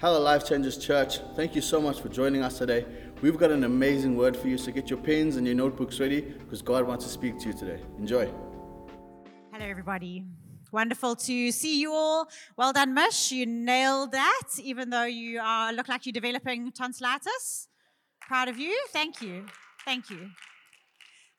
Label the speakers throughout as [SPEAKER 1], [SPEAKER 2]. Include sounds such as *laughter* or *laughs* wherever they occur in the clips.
[SPEAKER 1] Hello, Life Changers Church. Thank you so much for joining us today. We've got an amazing word for you, so get your pens and your notebooks ready because God wants to speak to you today. Enjoy.
[SPEAKER 2] Hello, everybody. Wonderful to see you all. Well done, Mish. You nailed that, even though you are, look like you're developing tonsillitis. Proud of you. Thank you. Thank you.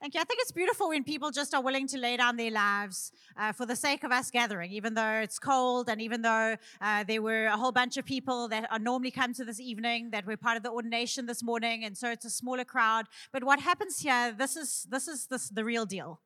[SPEAKER 2] Thank you. I think it's beautiful when people just are willing to lay down their lives uh, for the sake of us gathering, even though it's cold and even though uh, there were a whole bunch of people that are normally come to this evening that were part of the ordination this morning, and so it's a smaller crowd. But what happens here? This is this is this, the real deal.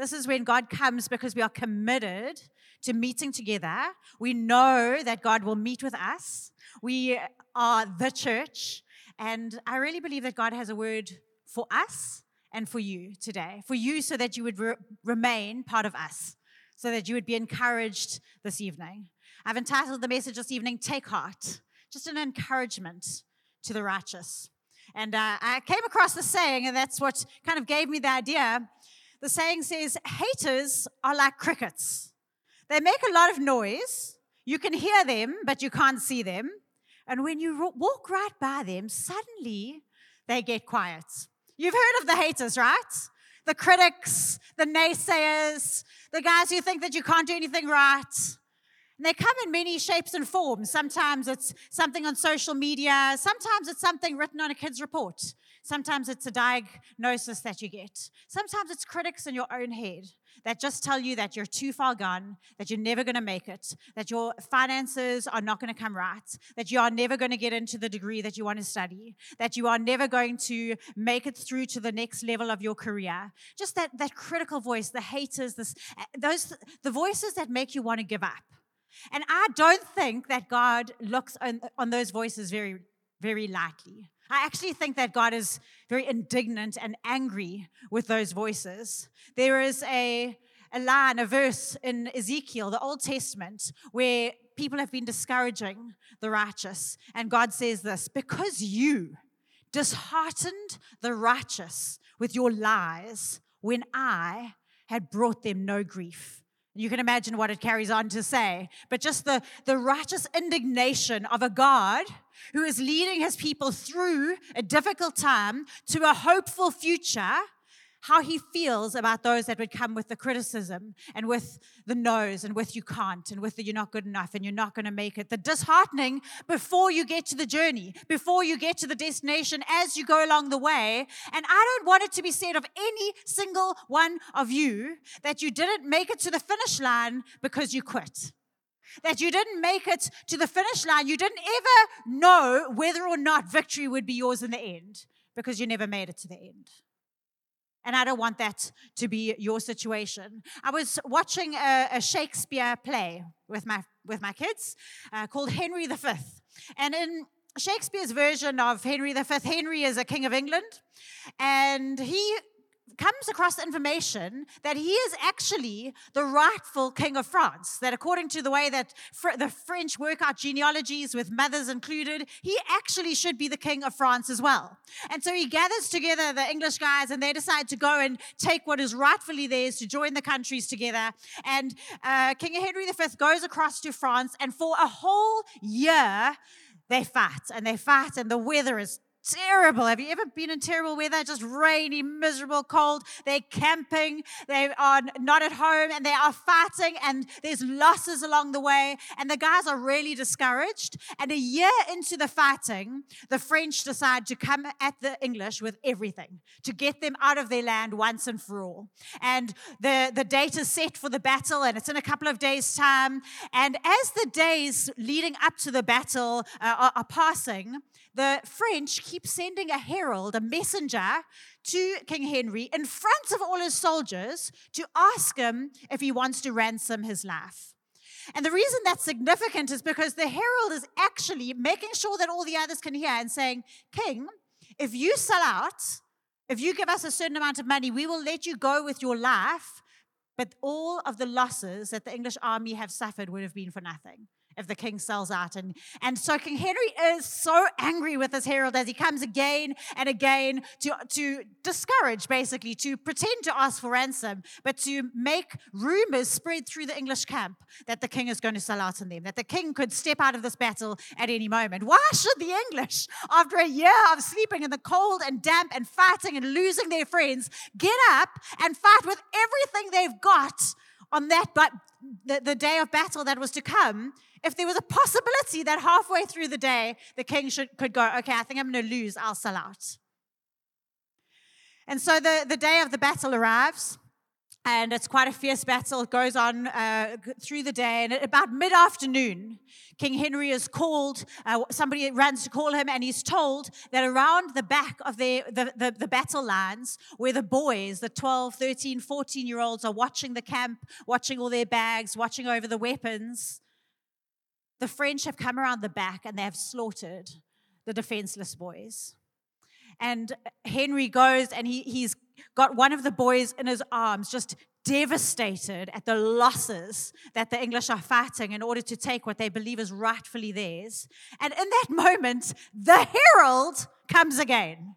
[SPEAKER 2] This is when God comes because we are committed to meeting together. We know that God will meet with us. We are the church, and I really believe that God has a word for us and for you today. For you, so that you would re- remain part of us, so that you would be encouraged this evening. I've entitled the message this evening, Take Heart, just an encouragement to the righteous. And uh, I came across the saying, and that's what kind of gave me the idea. The saying says, Haters are like crickets. They make a lot of noise. You can hear them, but you can't see them. And when you walk right by them, suddenly they get quiet. You've heard of the haters, right? The critics, the naysayers, the guys who think that you can't do anything right. And they come in many shapes and forms. Sometimes it's something on social media, sometimes it's something written on a kid's report. Sometimes it's a diagnosis that you get. Sometimes it's critics in your own head that just tell you that you're too far gone, that you're never going to make it, that your finances are not going to come right, that you are never going to get into the degree that you want to study, that you are never going to make it through to the next level of your career. Just that, that critical voice, the haters, this, those, the voices that make you want to give up. And I don't think that God looks on, on those voices very, very lightly. I actually think that God is very indignant and angry with those voices. There is a, a line, a verse in Ezekiel, the Old Testament, where people have been discouraging the righteous. And God says this because you disheartened the righteous with your lies when I had brought them no grief. You can imagine what it carries on to say. But just the, the righteous indignation of a God who is leading his people through a difficult time to a hopeful future how he feels about those that would come with the criticism and with the no's and with you can't and with the you're not good enough and you're not going to make it. The disheartening before you get to the journey, before you get to the destination as you go along the way. And I don't want it to be said of any single one of you that you didn't make it to the finish line because you quit that you didn't make it to the finish line. You didn't ever know whether or not victory would be yours in the end because you never made it to the end. And I don't want that to be your situation. I was watching a, a Shakespeare play with my, with my kids uh, called Henry V. And in Shakespeare's version of Henry V, Henry is a king of England. And he comes across information that he is actually the rightful king of France. That according to the way that fr- the French work out genealogies with mothers included, he actually should be the king of France as well. And so he gathers together the English guys and they decide to go and take what is rightfully theirs to join the countries together. And uh, King Henry V goes across to France and for a whole year, they fight and they fight and the weather is terrible. Have you ever been in terrible weather? Just rainy, miserable, cold. They're camping, they are not at home, and they are fighting, and there's losses along the way. And the guys are really discouraged. And a year into the fighting, the French decide to come at the English with everything to get them out of their land once and for all. And the, the date is set for the battle, and it's in a couple of days' time. And as the days leading up to the battle uh, are, are passing, the French keep sending a herald, a messenger to King Henry in front of all his soldiers to ask him if he wants to ransom his life. And the reason that's significant is because the herald is actually making sure that all the others can hear and saying, King, if you sell out, if you give us a certain amount of money, we will let you go with your life. But all of the losses that the English army have suffered would have been for nothing. If the king sells out. And, and so King Henry is so angry with this herald as he comes again and again to, to discourage, basically, to pretend to ask for ransom, but to make rumors spread through the English camp that the king is going to sell out on them, that the king could step out of this battle at any moment. Why should the English, after a year of sleeping in the cold and damp and fighting and losing their friends, get up and fight with everything they've got? On that, but the, the day of battle that was to come, if there was a possibility that halfway through the day the king should, could go, okay, I think I'm going to lose, I'll sell out. And so the, the day of the battle arrives, and it's quite a fierce battle. It goes on uh, through the day, and about mid afternoon, King Henry is called. Uh, somebody runs to call him, and he's told that around the back of the, the, the, the battle lines, where the boys, the 12, 13, 14 year olds, are watching the camp, watching all their bags, watching over the weapons, the French have come around the back and they have slaughtered the defenseless boys. And Henry goes and he, he's got one of the boys in his arms, just devastated at the losses that the English are fighting in order to take what they believe is rightfully theirs. And in that moment, the herald comes again.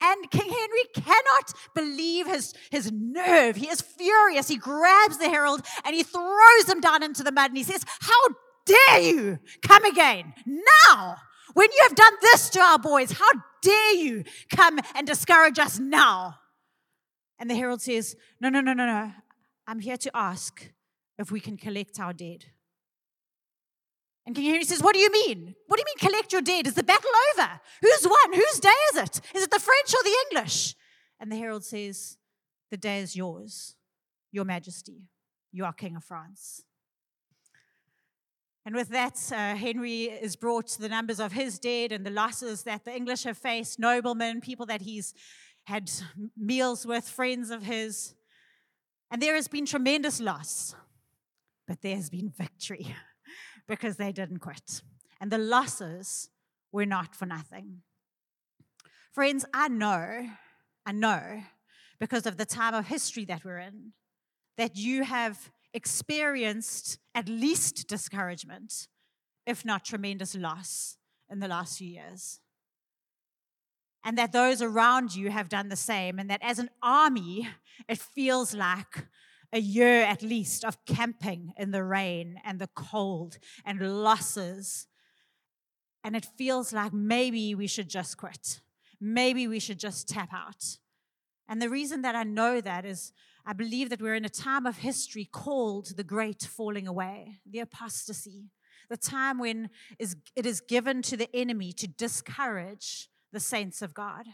[SPEAKER 2] And King Henry cannot believe his, his nerve. He is furious. He grabs the herald and he throws him down into the mud and he says, How dare you come again now? When you have done this to our boys, how dare you come and discourage us now? And the herald says, No, no, no, no, no. I'm here to ask if we can collect our dead. And King Henry says, What do you mean? What do you mean collect your dead? Is the battle over? Who's won? Whose day is it? Is it the French or the English? And the herald says, The day is yours, Your Majesty. You are King of France. And with that, uh, Henry is brought to the numbers of his dead and the losses that the English have faced, noblemen, people that he's had meals with, friends of his. And there has been tremendous loss, but there has been victory *laughs* because they didn't quit. And the losses were not for nothing. Friends, I know, I know, because of the time of history that we're in, that you have experienced at least discouragement, if not tremendous loss in the last few years. And that those around you have done the same, and that as an army, it feels like a year at least of camping in the rain and the cold and losses. And it feels like maybe we should just quit. Maybe we should just tap out. And the reason that I know that is I believe that we're in a time of history called the great falling away, the apostasy, the time when it is given to the enemy to discourage the saints of God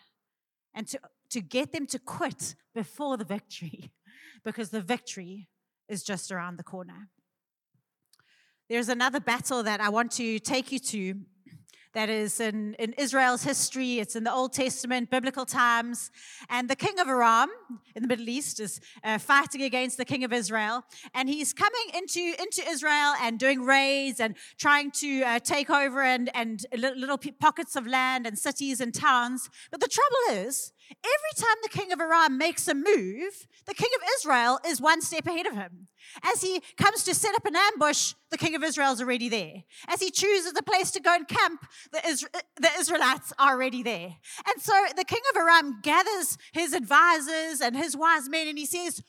[SPEAKER 2] and to, to get them to quit before the victory, *laughs* because the victory is just around the corner. There's another battle that I want to take you to that is in, in Israel's history. It's in the Old Testament, biblical times. And the king of Aram in the Middle East is uh, fighting against the king of Israel. And he's coming into, into Israel and doing raids and trying to uh, take over and, and little pockets of land and cities and towns. But the trouble is, every time the king of Aram makes a move, the king of Israel is one step ahead of him. As he comes to set up an ambush, the king of Israel is already there. As he chooses a place to go and camp, the, Isra- the Israelites are already there. And so the king of Aram gathers his advisors and his wise men and he says,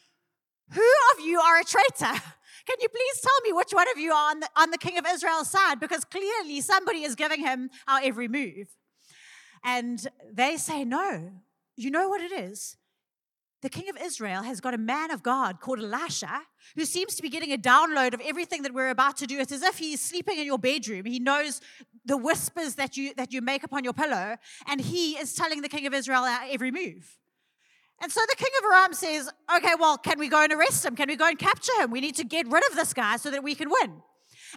[SPEAKER 2] Who of you are a traitor? Can you please tell me which one of you are on the, on the king of Israel's side? Because clearly somebody is giving him our every move. And they say, No, you know what it is? The king of Israel has got a man of God called Elisha who seems to be getting a download of everything that we're about to do. It's as if he's sleeping in your bedroom. He knows the whispers that you, that you make upon your pillow, and he is telling the king of Israel every move. And so the king of Aram says, Okay, well, can we go and arrest him? Can we go and capture him? We need to get rid of this guy so that we can win.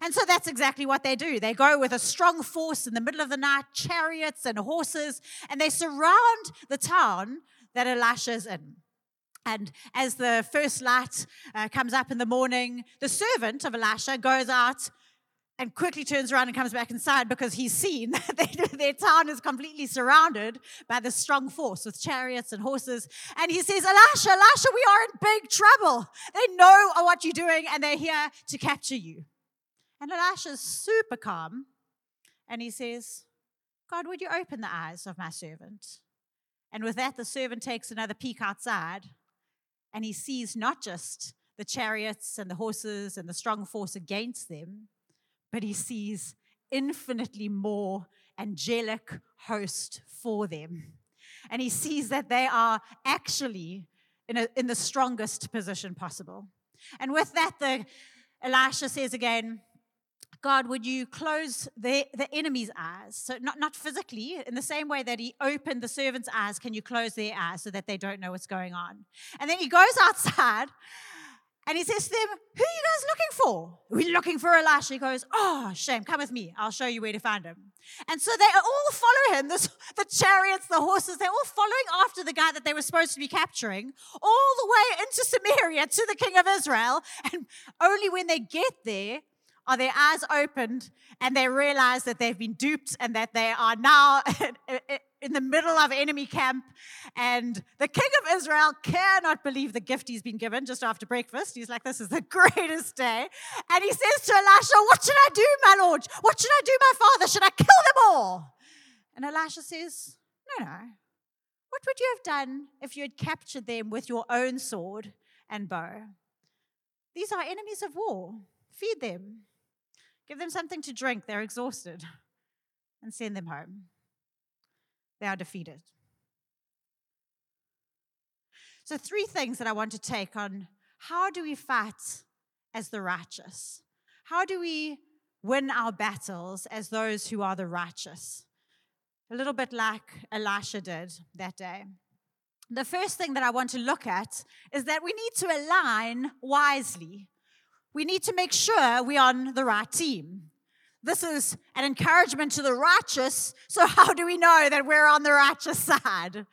[SPEAKER 2] And so that's exactly what they do. They go with a strong force in the middle of the night, chariots and horses, and they surround the town that Elisha is in. And as the first light uh, comes up in the morning, the servant of Elisha goes out and quickly turns around and comes back inside because he's seen *laughs* that their town is completely surrounded by this strong force with chariots and horses. And he says, Elisha, Elisha, we are in big trouble. They know what you're doing and they're here to capture you. And Elisha's super calm. And he says, God, would you open the eyes of my servant? And with that, the servant takes another peek outside and he sees not just the chariots and the horses and the strong force against them, but he sees infinitely more angelic host for them. And he sees that they are actually in, a, in the strongest position possible. And with that, the Elisha says again, God, would you close the, the enemy's eyes? So, not, not physically, in the same way that he opened the servant's eyes, can you close their eyes so that they don't know what's going on? And then he goes *laughs* outside and he says to them, Who are you guys looking for? We're looking for Elisha. He goes, Oh, shame, come with me. I'll show you where to find him. And so they all follow him this, the chariots, the horses, they're all following after the guy that they were supposed to be capturing, all the way into Samaria to the king of Israel. And only when they get there, are their eyes opened and they realize that they've been duped and that they are now *laughs* in the middle of enemy camp. And the king of Israel cannot believe the gift he's been given just after breakfast. He's like, This is the *laughs* greatest day. And he says to Elisha, What should I do, my lord? What should I do, my father? Should I kill them all? And Elisha says, No, no. What would you have done if you had captured them with your own sword and bow? These are enemies of war. Feed them. Give them something to drink. They're exhausted. *laughs* And send them home. They are defeated. So, three things that I want to take on how do we fight as the righteous? How do we win our battles as those who are the righteous? A little bit like Elisha did that day. The first thing that I want to look at is that we need to align wisely we need to make sure we're on the right team. This is an encouragement to the righteous. So, *laughs* how do we know that we're on the righteous side?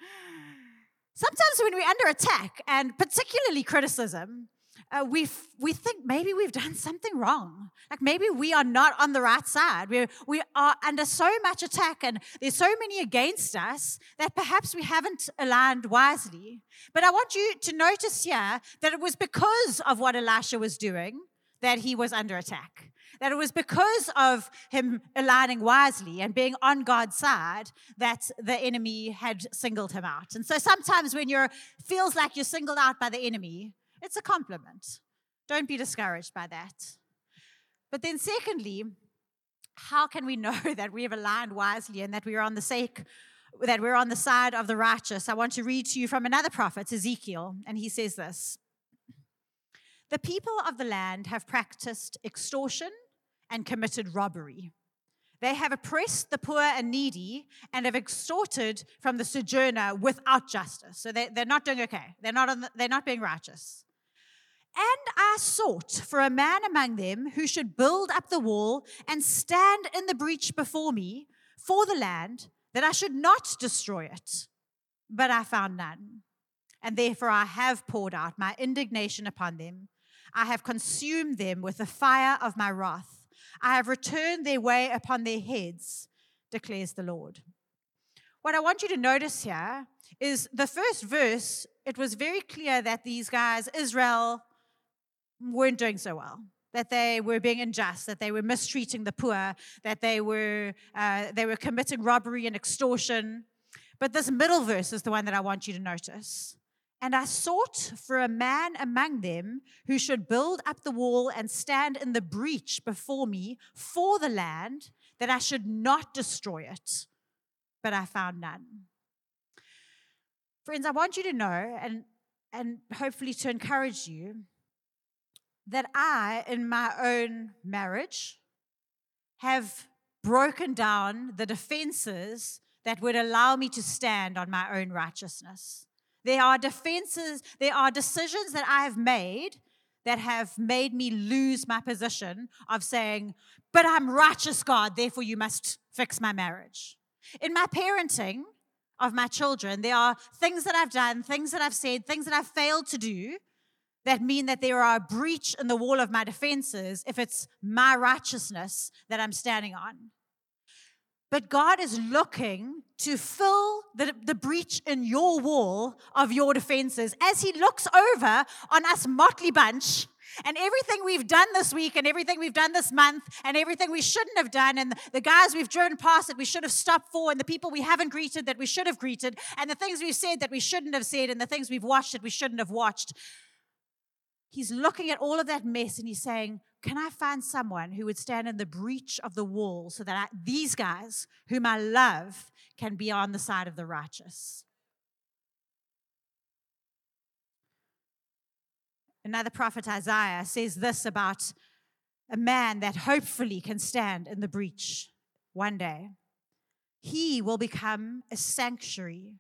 [SPEAKER 2] Sometimes when we're under attack, and particularly criticism, uh, we we think maybe we've done something wrong. Like maybe we are not on the right side. We we are under so much attack, and there's so many against us that perhaps we haven't aligned wisely. But I want you to notice here that it was because of what Elisha was doing that he was under attack. That it was because of him aligning wisely and being on God's side that the enemy had singled him out. And so sometimes when you feels like you're singled out by the enemy, it's a compliment. Don't be discouraged by that. But then secondly, how can we *laughs* know that we have aligned wisely and that we are on the sake that we're on the side of the righteous? I want to read to you from another prophet, Ezekiel, and he says this. The people of the land have practiced extortion and committed robbery. They have oppressed the poor and needy and have extorted from the sojourner without justice. So they, are not doing okay. They're not, the, they're not being righteous. And I sought for a man among them who should build up the wall and stand in the breach before me for the land, that I should not destroy it. But I found none. And therefore I have poured out my indignation upon them I have consumed them with the fire of my wrath. I have returned their way upon their heads, declares the Lord. What I want you to notice here is the first verse, it was very clear that these guys, Israel, weren't doing so well. That they were being unjust, that they were mistreating the poor, that they were, uh, they were committing robbery and extortion. But this middle verse is the one that I want you to notice. And I sought for a man among them who should build up the wall and stand in the breach before me for the land, that I should not destroy it. But I found none. Friends, I want you to know, and, and hopefully to encourage you, that I, in my own marriage, have broken down the defenses that would allow me to stand on my own righteousness. There are defenses, there are decisions that I have made that have made me lose my position of saying, but I'm righteous, God, therefore you must fix my marriage. In my parenting of my children, there are things that I've done, things that I've said, things that I've failed to do that mean that there are a breach in the wall of my defenses if it's my righteousness that I'm standing on. But God is looking to fill the, the breach in your wall of your defenses as He looks over on us motley bunch And everything we've done this week and everything we've done this month and everything we shouldn't have done and the guys we've driven past that we should have stopped for and the people we haven't greeted that we should have greeted and the things we've said that we shouldn't have said and the things we've watched that we shouldn't have watched. He's looking at all of that mess and he's saying, Can I find someone who would stand in the breach of the wall so that I, these guys, whom I love, can be on the side of the righteous? Another prophet, Isaiah, says this about a man that hopefully can stand in the breach one day. He will become a sanctuary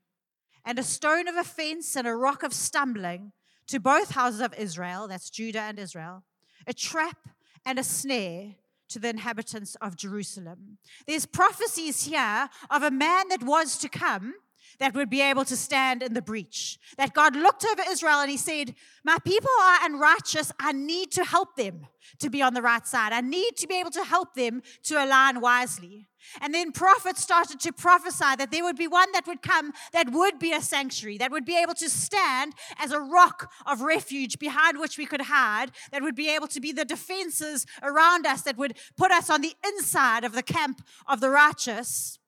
[SPEAKER 2] and a stone of offense and a rock of stumbling to both houses of Israel, that's Judah and Israel, a trap and a snare to the inhabitants of Jerusalem. There's prophecies here of a man that was to come that would be able to stand in the breach. That God looked over Israel and he said, My people are unrighteous. I need to help them to be on the right side. I need to be able to help them to align wisely. And then prophets started to prophesy that there would be one that would come that would be a sanctuary, that would be able to stand as a rock of refuge behind which we could hide, that would be able to be the defenses around us, that would put us on the inside of the camp of the righteous.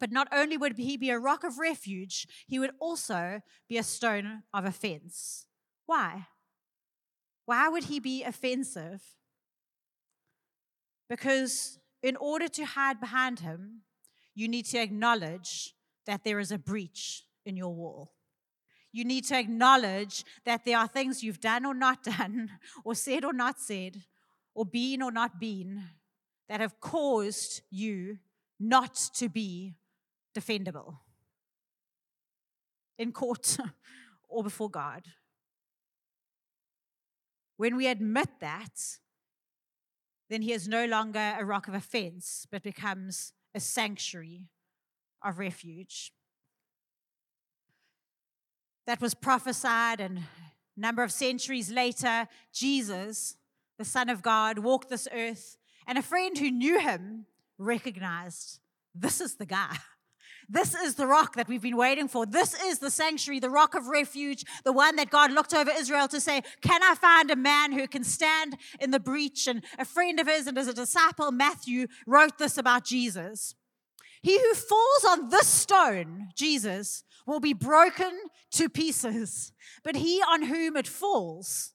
[SPEAKER 2] But not only would he be a rock of refuge, he would also be a stone of offense. Why? Why would he be offensive? Because in order to hide behind him, you need to acknowledge that there is a breach in your wall. You need to acknowledge that there are things you've done or not *laughs* done, or said or not said, or been or not been, that have caused you not to be defendable in court *laughs* or before God. When we admit that, then he is no longer a rock of offense, but becomes a sanctuary of refuge. That was prophesied, and a number of centuries later, Jesus, the Son of God, walked this earth, and a friend who knew him recognized this is the guy. *laughs* This is the rock that we've been waiting for. This is the sanctuary, the rock of refuge, the one that God looked over Israel to say, Can I find a man who can stand in the breach? And a friend of his and as a disciple, Matthew, wrote this about Jesus. He who falls on this stone, Jesus, will be broken to pieces, but he on whom it falls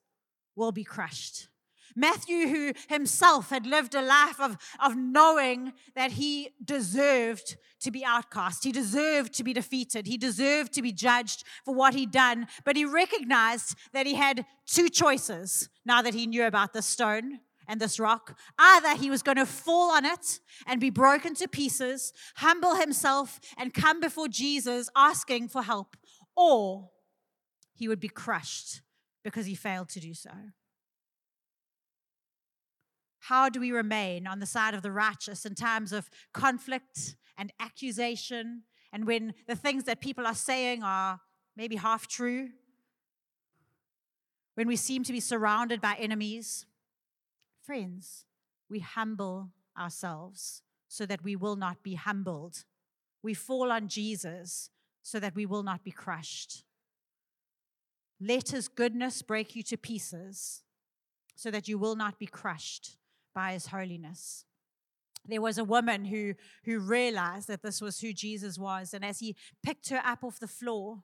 [SPEAKER 2] will be crushed. Matthew, who himself had lived a life of, of knowing that he deserved to be outcast, he deserved to be defeated, he deserved to be judged for what he'd done, but he recognized that he had two choices now that he knew about this stone and this rock. Either he was going to fall on it and be broken to pieces, humble himself, and come before Jesus asking for help, or he would be crushed because he failed to do so. How do we remain on the side of the righteous in times of conflict and accusation, and when the things that people are saying are maybe half true? When we seem to be surrounded by enemies? Friends, we humble ourselves so that we will not be humbled. We fall on Jesus so that we will not be crushed. Let his goodness break you to pieces so that you will not be crushed by his holiness. There was a woman who, who realized that this was who Jesus was. And as he picked her up off the floor,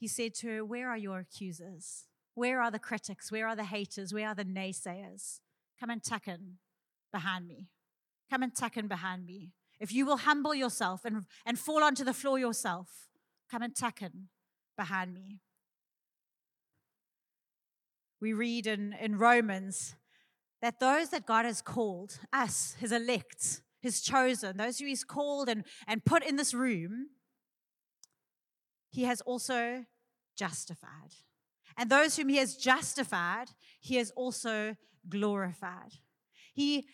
[SPEAKER 2] he said to her, Where are your accusers? Where are the critics? Where are the haters? Where are the naysayers? Come and tuck in behind me. Come and tuck in behind me. If you will humble yourself and, and fall onto the floor yourself, come and tuck in behind me we read in, in Romans that those that God has called, us, his elect, his chosen, those who he's called and, and put in this room, he has also justified. And those whom he has justified, he has also glorified. He,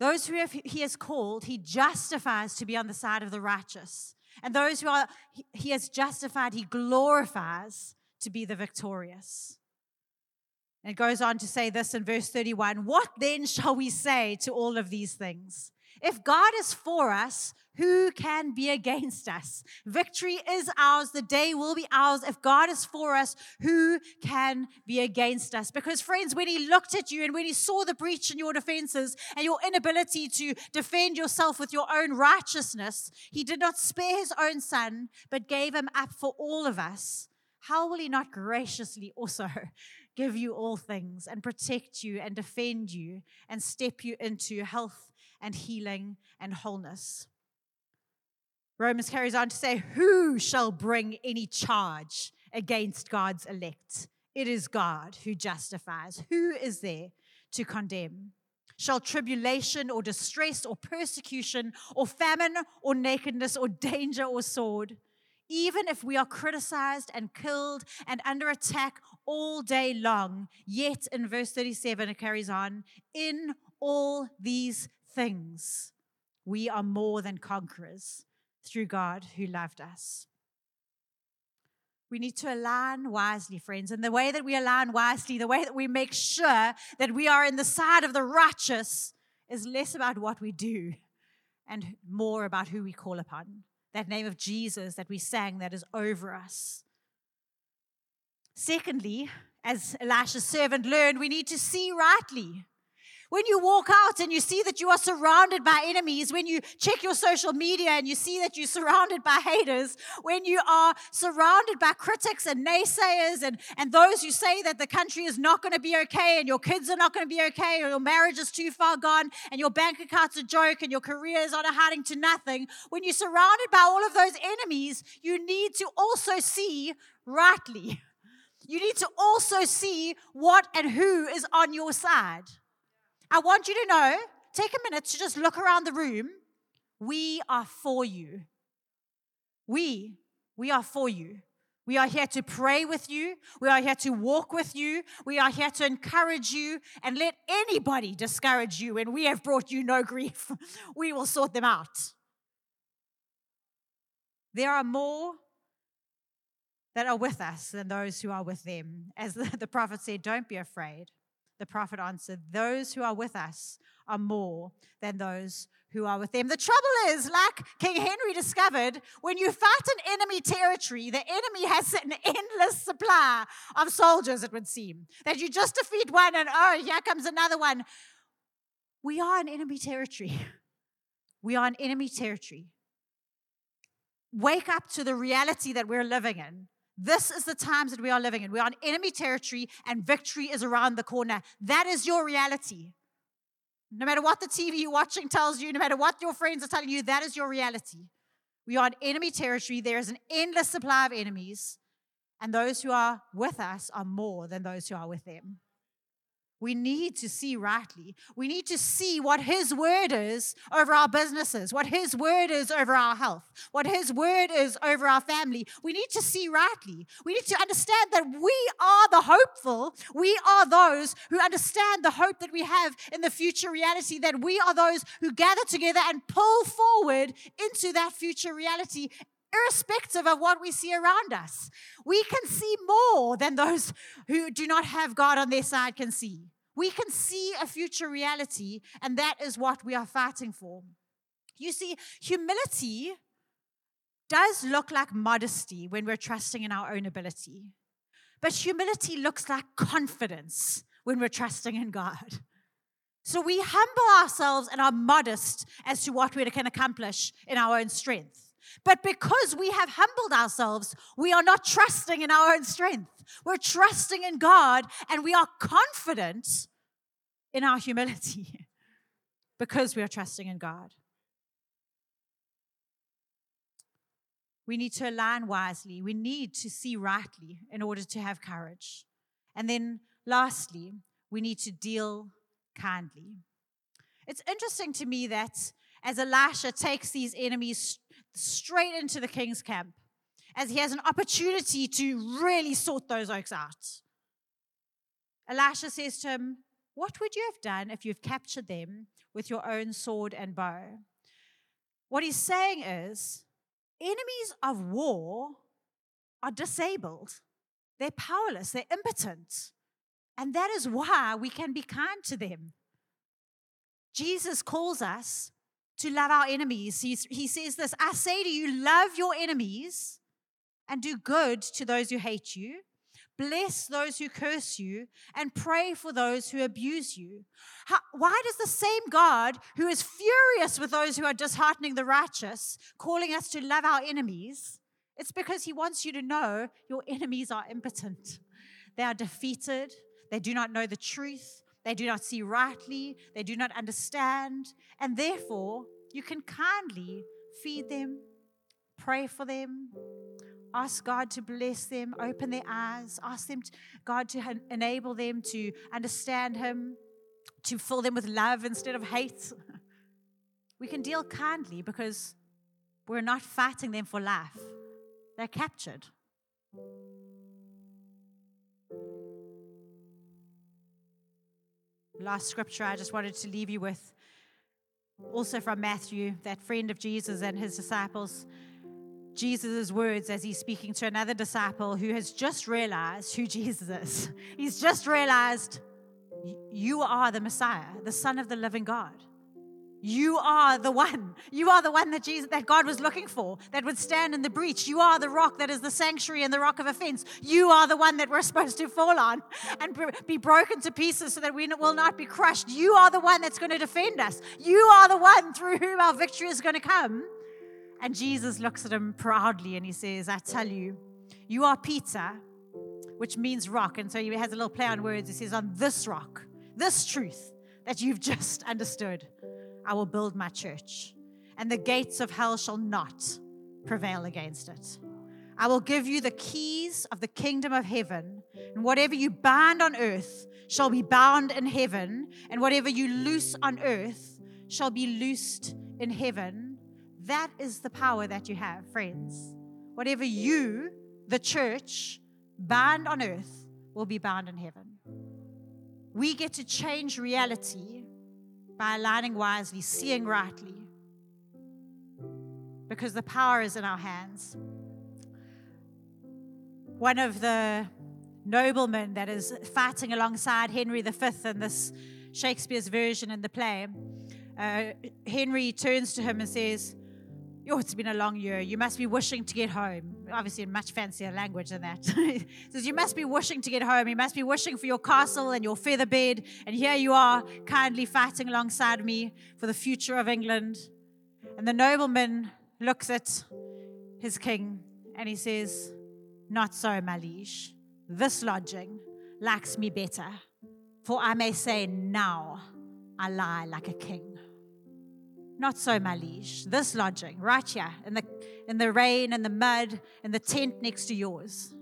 [SPEAKER 2] those who he has called, he justifies to be on the side of the righteous. And those who are, he has justified, he glorifies to be the victorious. It goes on to say this in verse 31 What then shall we say to all of these things? If God is for us, who can be against us? Victory is ours. The day will be ours. If God is for us, who can be against us? Because, friends, when He looked at you and when He saw the breach in your defenses and your inability to defend yourself with your own righteousness, He did not spare His own Son, but gave Him up for all of us. How will He not graciously also give you all things and protect you and defend you and step you into health and healing and wholeness? Romans carries on to say, Who shall bring any charge against God's elect? It is God who justifies. Who is there to condemn? Shall tribulation or distress or persecution or famine or nakedness or danger or sword, even if we are criticized and killed and under attack all day long, yet in verse 37 it carries on, in all these things we are more than conquerors through God who loved us. We need to align wisely, friends. And the way that we align wisely, the way that we make sure that we are in the side of the righteous, is less about what we do and more about who we call upon. That name of Jesus that we sang that is over us. Secondly, as Elisha's servant learned, we need to see rightly. When you walk out and you see that you are surrounded by enemies, when you check your social media and you see that you're surrounded by haters, when you are surrounded by critics and naysayers and, and those who say that the country is not going to be okay and your kids are not going to be okay or your marriage is too far gone and your bank account's a joke and your career is on a hiding to nothing, when you're surrounded by all of those enemies, you need to also see rightly. You need to also see what and who is on your side. I want you to know, take a minute to just look around the room. We are for you. We, we are for you. We are here to pray with you. We are here to walk with you. We are here to encourage you and let anybody discourage you. And we have brought you no grief. *laughs* we will sort them out. There are more that are with us than those who are with them. As the, the prophet said, don't be afraid. The prophet answered, Those who are with us are more than those who are with them. The trouble is, like King Henry discovered, when you fight an enemy territory, the enemy has an endless supply of soldiers, it would seem. That you just defeat one and oh, here comes another one. We are an enemy territory. *laughs* We are an enemy territory. Wake up to the reality that we're living in. This is the times that we are living in. We are in enemy territory and victory is around the corner. That is your reality. No matter what the TV you're watching tells you, no matter what your friends are telling you, that is your reality. We are in enemy territory. There is an endless supply of enemies, and those who are with us are more than those who are with them. We need to see rightly. We need to see what His word is over our businesses, what His word is over our health, what His word is over our family. We need to see rightly. We need to understand that we are the hopeful. We are those who understand the hope that we have in the future reality, that we are those who gather together and pull forward into that future reality irrespective of what we see around us. We can see more than those who do not have God on their side can see. We can see a future reality, and that is what we are fighting for. You see, humility does look like modesty when we're trusting in our own ability, but humility looks like confidence when we're trusting in God. So we humble ourselves and are modest as to what we can accomplish in our own strength. But because we have humbled ourselves, we are not trusting in our own strength. We're trusting in God and we are confident in our humility *laughs* because we are trusting in God. We need to align wisely. We need to see rightly in order to have courage. And then, lastly, we need to deal kindly. It's interesting to me that as Elisha takes these enemies straight into the king's camp as he has an opportunity to really sort those oaks out. Elisha says to him, What would you have done if you've captured them with your own sword and bow? What he's saying is, enemies of war are disabled, they're powerless, they're impotent. And that is why we can be kind to them. Jesus calls us to love our enemies. He's, he says this I say to you, love your enemies and do good to those who hate you. Bless those who curse you and pray for those who abuse you. How, why does the same God who is furious with those who are disheartening the righteous, calling us to love our enemies? It's because he wants you to know your enemies are impotent. They are defeated. They do not know the truth. They do not see rightly. They do not understand. And therefore, you can kindly feed them, pray for them, Ask God to bless them, open their eyes, ask them, to, God, to enable them to understand Him, to fill them with love instead of hate. *laughs* We can deal kindly because we're not fighting them for life, they're captured. Last scripture I just wanted to leave you with, also from Matthew, that friend of Jesus and his disciples. Jesus' words as he's speaking to another disciple who has just realized who *laughs* Jesus is. He's just realized you are the Messiah, the Son of the living God. You are the one. You are the one that Jesus that God was looking for that would stand in the breach. You are the rock that is the sanctuary and the rock of offense. You are the one that we're *laughs* supposed to fall on and be broken to pieces so that we will not be crushed. You are the one that's going to defend us. You are the one through whom our victory is going to come. And Jesus looks at him proudly and he says, I tell you, you are Peter, which means rock. And so he has a little play on words. He says, On this rock, this truth that you've just *laughs* understood, I will build my church, and the gates of hell shall not prevail against it. I will give you the keys of the kingdom of heaven, and whatever you bind on earth shall be bound in heaven, and whatever you loose on earth shall be loosed in heaven. That is the power that you have, friends. Whatever you, the church, bind on earth will be bound in heaven. We get to change reality by aligning wisely, seeing rightly, because the power is in our hands. One of the noblemen that is fighting alongside Henry V in this Shakespeare's version in the play, uh, Henry turns to him and says, Oh, it's been a long year. You must be wishing to get home. Obviously, in much fancier language than that. *laughs* says, You must be wishing to get home. You must be wishing for your castle and your feather bed. And here you are, kindly fighting alongside me for the future of England. And the nobleman looks at his king and he says, Not so, my liege. This lodging likes me better. For I may say now, I lie like a king. Not so, my liege. This lodging, right here, in the, in the rain and the mud, in the tent next to yours.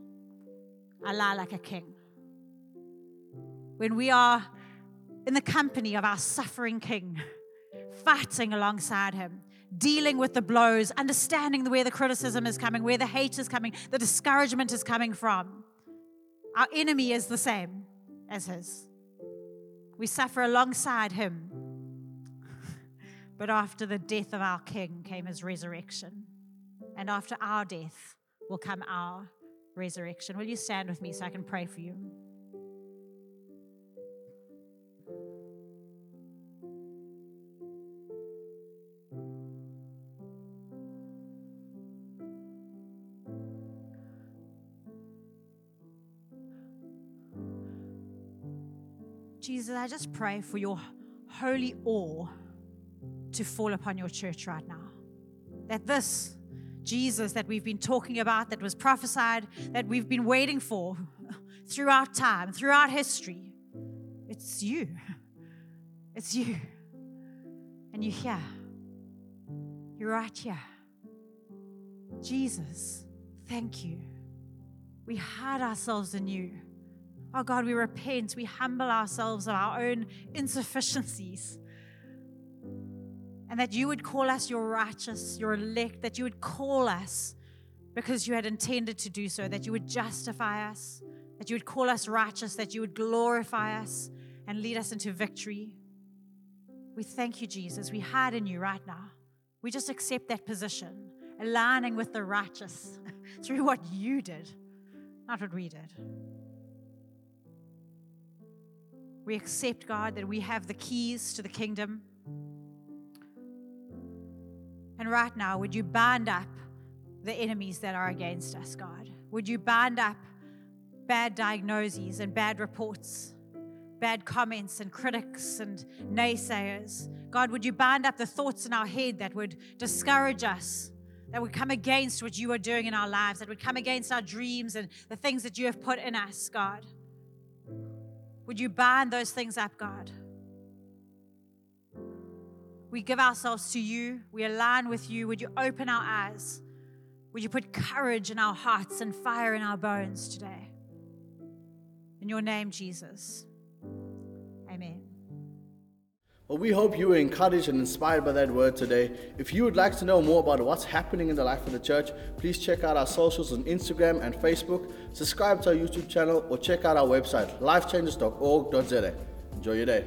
[SPEAKER 2] I lie like a king. When we are in the company of our suffering king, fighting alongside him, dealing with the blows, understanding where the criticism is coming, where the hate is coming, the discouragement is coming from. Our enemy is the same as his. We suffer alongside him but after the death of our King came his resurrection. And after our death will come our resurrection. Will you stand with me so I can pray for you? Jesus, I just pray for your holy awe to fall upon your church right now. That this Jesus that we've been talking about, that was prophesied, that we've been waiting for *laughs* throughout time, throughout history, it's you. *laughs* It's you. And you're here. You're right here. Jesus, thank you. We hide ourselves in you. Oh God, we repent. We humble ourselves of our own insufficiencies and that you would call us your righteous, your elect, that you would call us because you had intended to do so, that you would justify us, that you would call us righteous, that you would glorify us and lead us into victory. We thank you, Jesus. We hide in you right now. We just accept that position, aligning with the righteous *laughs* through what you did, not what we did. We accept, God, that we have the keys to the kingdom. And right now, would you bind up the enemies that are against us, God? Would you bind up bad diagnoses and bad reports, bad comments and critics and naysayers? God, would you bind up the thoughts in our head that would discourage us, that would come against what you are doing in our lives, that would come against our dreams and the things that you have put in us, God? Would you bind those things up, God? We give ourselves to you. We align with you. Would you open our eyes? Would you put courage in our hearts and fire in our bones today? In your name, Jesus. Amen.
[SPEAKER 1] Well, we hope you were encouraged and inspired by that word today. If you would like to know more about what's happening in the life of the church, please check out our socials on Instagram and Facebook, subscribe to our YouTube channel, or check out our website, lifechanges.org.za. Enjoy your day.